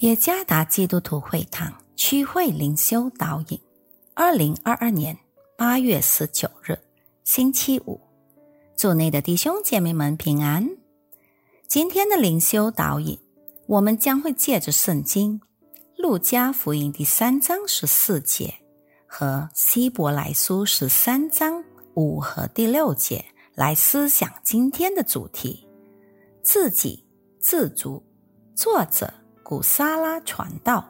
耶加达基督徒会堂区会灵修导引，二零二二年八月十九日，星期五，祝内的弟兄姐妹们平安。今天的灵修导引，我们将会借着圣经《路加福音》第三章十四节和《希伯来书》十三章五和第六节来思想今天的主题：自给自足。作者。古沙拉传道，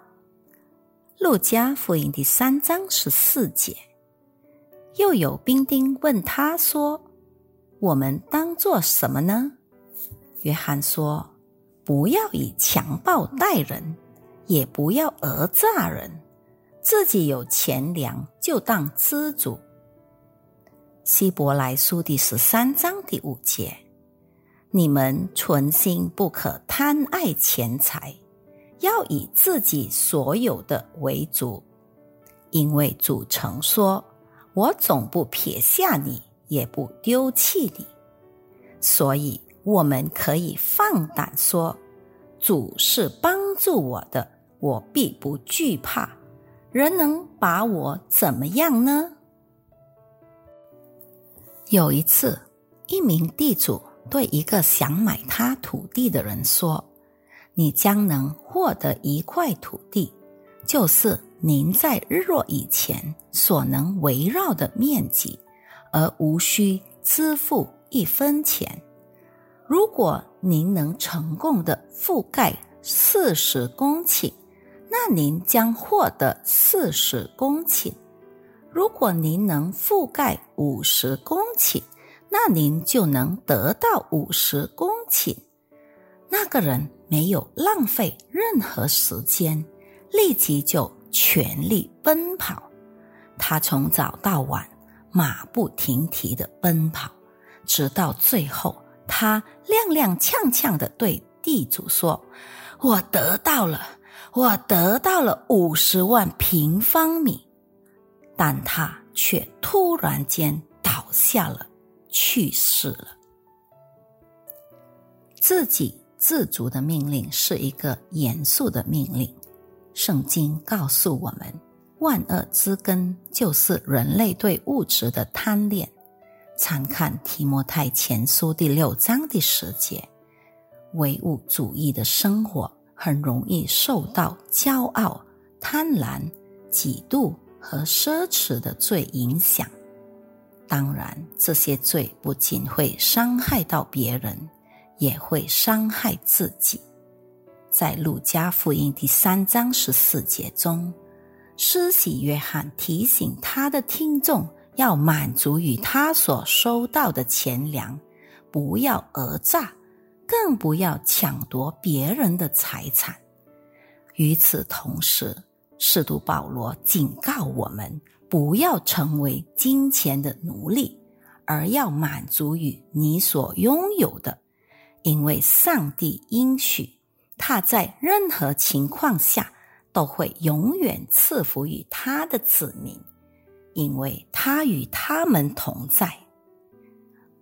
路加福音第三章十四节，又有兵丁问他说：“我们当做什么呢？”约翰说：“不要以强暴待人，也不要讹诈人，自己有钱粮就当知足。”希伯来书第十三章第五节，你们存心不可贪爱钱财。要以自己所有的为主，因为主曾说：“我总不撇下你，也不丢弃你。”所以，我们可以放胆说：“主是帮助我的，我必不惧怕。人能把我怎么样呢？”有一次，一名地主对一个想买他土地的人说。你将能获得一块土地，就是您在日落以前所能围绕的面积，而无需支付一分钱。如果您能成功的覆盖四十公顷，那您将获得四十公顷；如果您能覆盖五十公顷，那您就能得到五十公顷。那个人。没有浪费任何时间，立即就全力奔跑。他从早到晚马不停蹄的奔跑，直到最后，他踉踉跄跄的对地主说：“我得到了，我得到了五十万平方米。”但他却突然间倒下了，去世了。自己。自足的命令是一个严肃的命令。圣经告诉我们，万恶之根就是人类对物质的贪恋。参看提摩太前书第六章第十节，唯物主义的生活很容易受到骄傲、贪婪、嫉妒和奢侈的罪影响。当然，这些罪不仅会伤害到别人。也会伤害自己。在路加福音第三章十四节中，施洗约翰提醒他的听众要满足于他所收到的钱粮，不要讹诈，更不要抢夺别人的财产。与此同时，使徒保罗警告我们，不要成为金钱的奴隶，而要满足于你所拥有的。因为上帝应许，他在任何情况下都会永远赐福于他的子民，因为他与他们同在。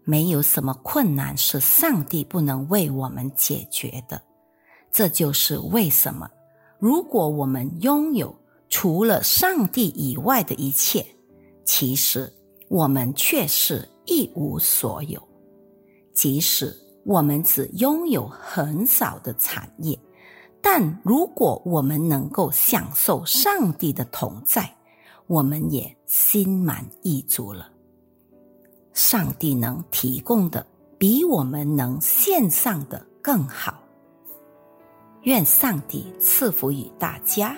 没有什么困难是上帝不能为我们解决的。这就是为什么，如果我们拥有除了上帝以外的一切，其实我们却是一无所有，即使。我们只拥有很少的产业，但如果我们能够享受上帝的同在，我们也心满意足了。上帝能提供的比我们能献上的更好。愿上帝赐福于大家。